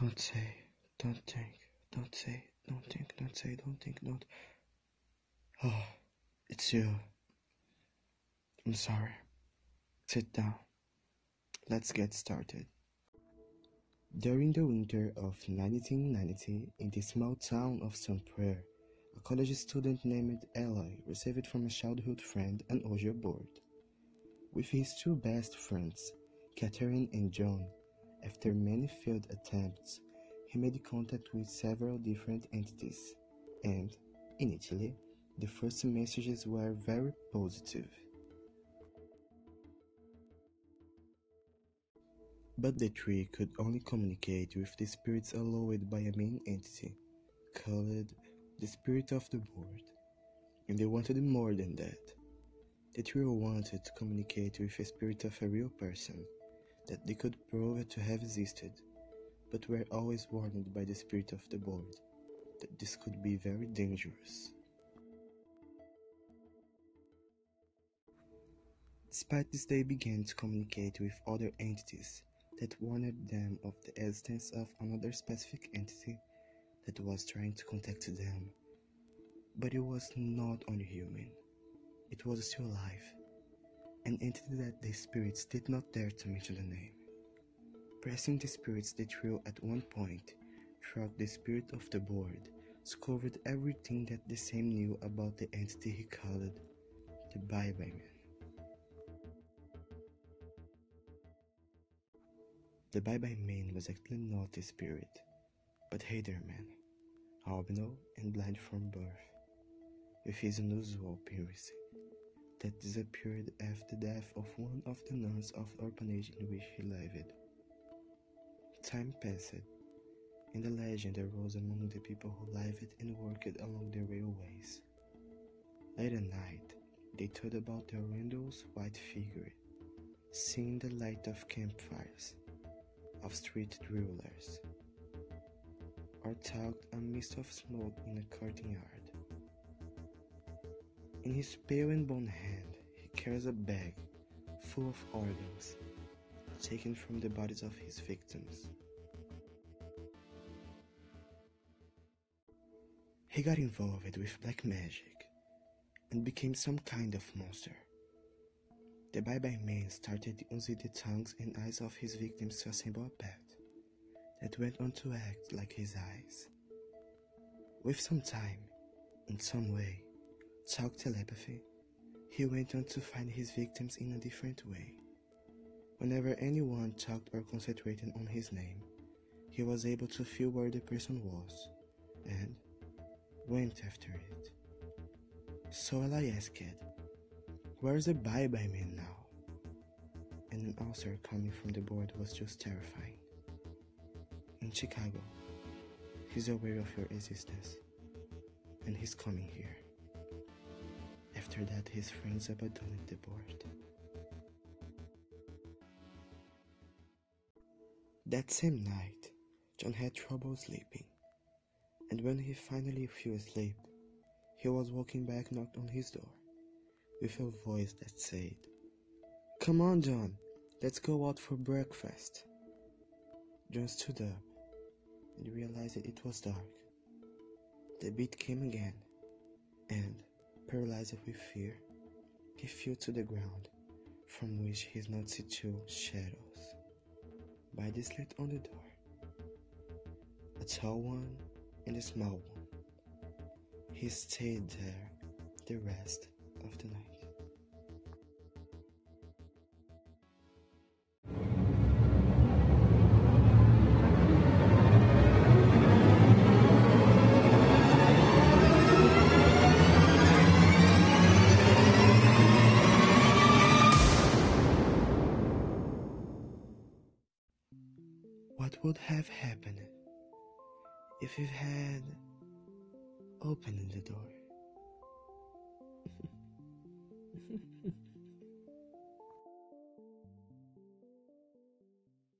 Don't say, don't think, don't say, don't think, don't say, don't think, don't. Oh, it's you. I'm sorry. Sit down. Let's get started. During the winter of 1990, in the small town of St. Pierre, a college student named Eli received from a childhood friend an Ouija board. With his two best friends, Catherine and John, after many failed attempts, he made contact with several different entities, and, initially, the first messages were very positive. But the three could only communicate with the spirits allowed by a main entity, called the spirit of the board, and they wanted more than that. The trio wanted to communicate with a spirit of a real person that they could prove it to have existed, but were always warned by the spirit of the board that this could be very dangerous. Despite this, they began to communicate with other entities that warned them of the existence of another specific entity that was trying to contact them. But it was not only human, it was still alive an entity that the spirits did not dare to mention the name. Pressing the spirits the trio at one point, throughout the spirit of the board discovered everything that the same knew about the entity he called the Bye Bye Man. The Bye Bye Man was actually not a spirit, but Hader Man, albino and blind from birth, with his unusual appearance that disappeared after the death of one of the nuns of the orphanage in which he lived. Time passed, and a legend arose among the people who lived and worked along the railways. Late at night, they told about the horrendous white figure, seeing the light of campfires, of street drillers, or talked a mist of smoke in a courtyard. In his pale and bone hand, he carries a bag full of organs taken from the bodies of his victims. He got involved with black magic and became some kind of monster. The Bye Bye Man started using the tongues and eyes of his victims to assemble a pet that went on to act like his eyes. With some time, in some way, talk telepathy, he went on to find his victims in a different way. Whenever anyone talked or concentrated on his name, he was able to feel where the person was and went after it. So I asked, Where's the bye bye man now? And an answer coming from the board was just terrifying. In Chicago, he's aware of your existence, and he's coming here. After that, his friends abandoned the board. That same night, John had trouble sleeping, and when he finally fell asleep, he was walking back knocked on his door with a voice that said, Come on, John, let's go out for breakfast. John stood up and realized that it was dark. The beat came again, and paralyzed with fear, he fell to the ground, from which he did not see two shadows. By the slit on the door, a tall one and a small one. He stayed there the rest of the night. What would have happened if you had opened the door?